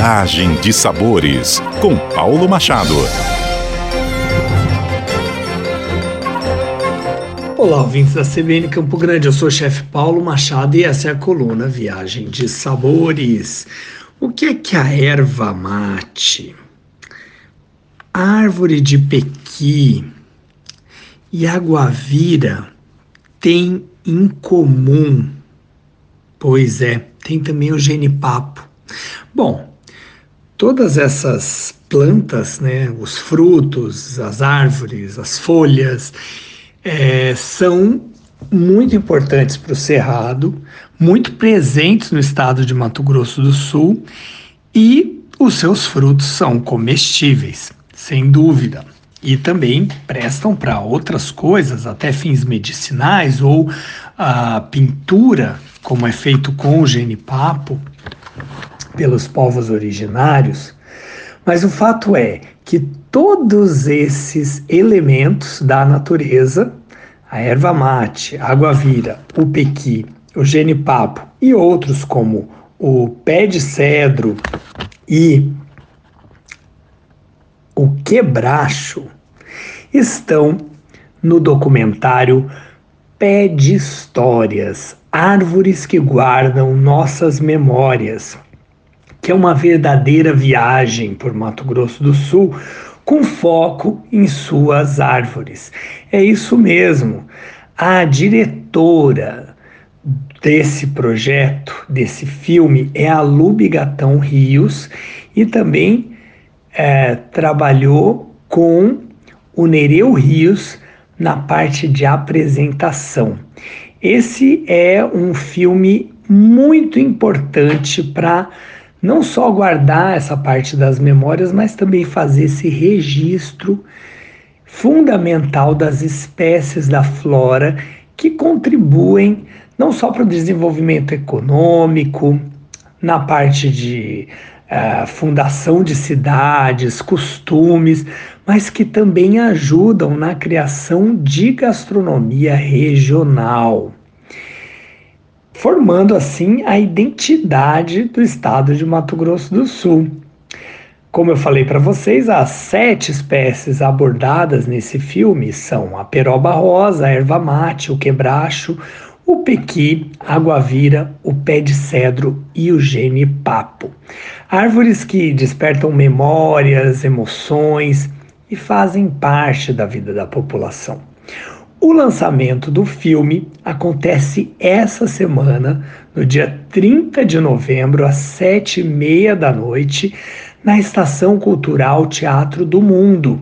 Viagem de Sabores, com Paulo Machado. Olá, ouvintes da CBN Campo Grande. Eu sou o chefe Paulo Machado e essa é a coluna Viagem de Sabores. O que é que a erva mate, árvore de pequi e aguavira têm em comum? Pois é, tem também o genipapo. Bom, todas essas plantas, né, os frutos, as árvores, as folhas, é, são muito importantes para o cerrado, muito presentes no estado de Mato Grosso do Sul e os seus frutos são comestíveis, sem dúvida. E também prestam para outras coisas, até fins medicinais ou a pintura, como é feito com o genipapo, pelos povos originários, mas o fato é que todos esses elementos da natureza, a erva mate, a água-vira, o pequi, o genipapo e outros como o pé de cedro e o quebracho, estão no documentário Pé de Histórias, Árvores que Guardam Nossas Memórias, que é uma verdadeira viagem por Mato Grosso do Sul com foco em suas árvores. É isso mesmo. A diretora desse projeto, desse filme, é a Lubi Gatão Rios e também é, trabalhou com o Nereu Rios na parte de apresentação. Esse é um filme muito importante para não só guardar essa parte das memórias, mas também fazer esse registro fundamental das espécies da flora que contribuem não só para o desenvolvimento econômico, na parte de uh, fundação de cidades, costumes, mas que também ajudam na criação de gastronomia regional formando assim a identidade do estado de Mato Grosso do Sul. Como eu falei para vocês, as sete espécies abordadas nesse filme são a peroba rosa, a erva mate, o quebracho, o pequi, a água-vira, o pé de cedro e o genipapo. Árvores que despertam memórias, emoções e fazem parte da vida da população. O lançamento do filme acontece essa semana, no dia 30 de novembro, às sete e meia da noite, na Estação Cultural Teatro do Mundo.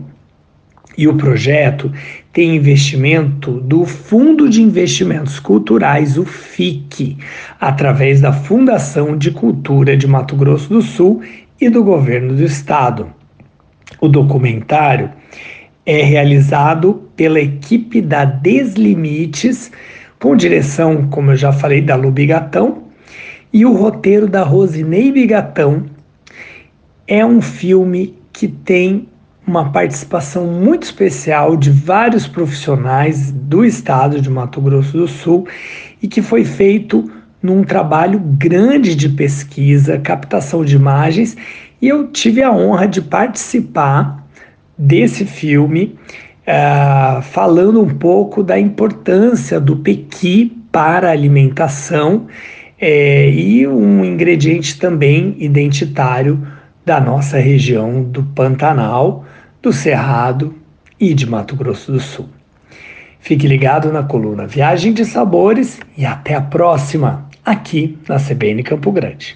E o projeto tem investimento do Fundo de Investimentos Culturais, o FIC, através da Fundação de Cultura de Mato Grosso do Sul e do Governo do Estado. O documentário é realizado pela equipe da Deslimites, com direção, como eu já falei, da Lu Bigatão, e o roteiro da Rosinei Bigatão. É um filme que tem uma participação muito especial de vários profissionais do estado de Mato Grosso do Sul e que foi feito num trabalho grande de pesquisa, captação de imagens, e eu tive a honra de participar desse filme, uh, falando um pouco da importância do pequi para a alimentação é, e um ingrediente também identitário da nossa região do Pantanal, do Cerrado e de Mato Grosso do Sul. Fique ligado na coluna Viagem de Sabores e até a próxima, aqui na CBN Campo Grande.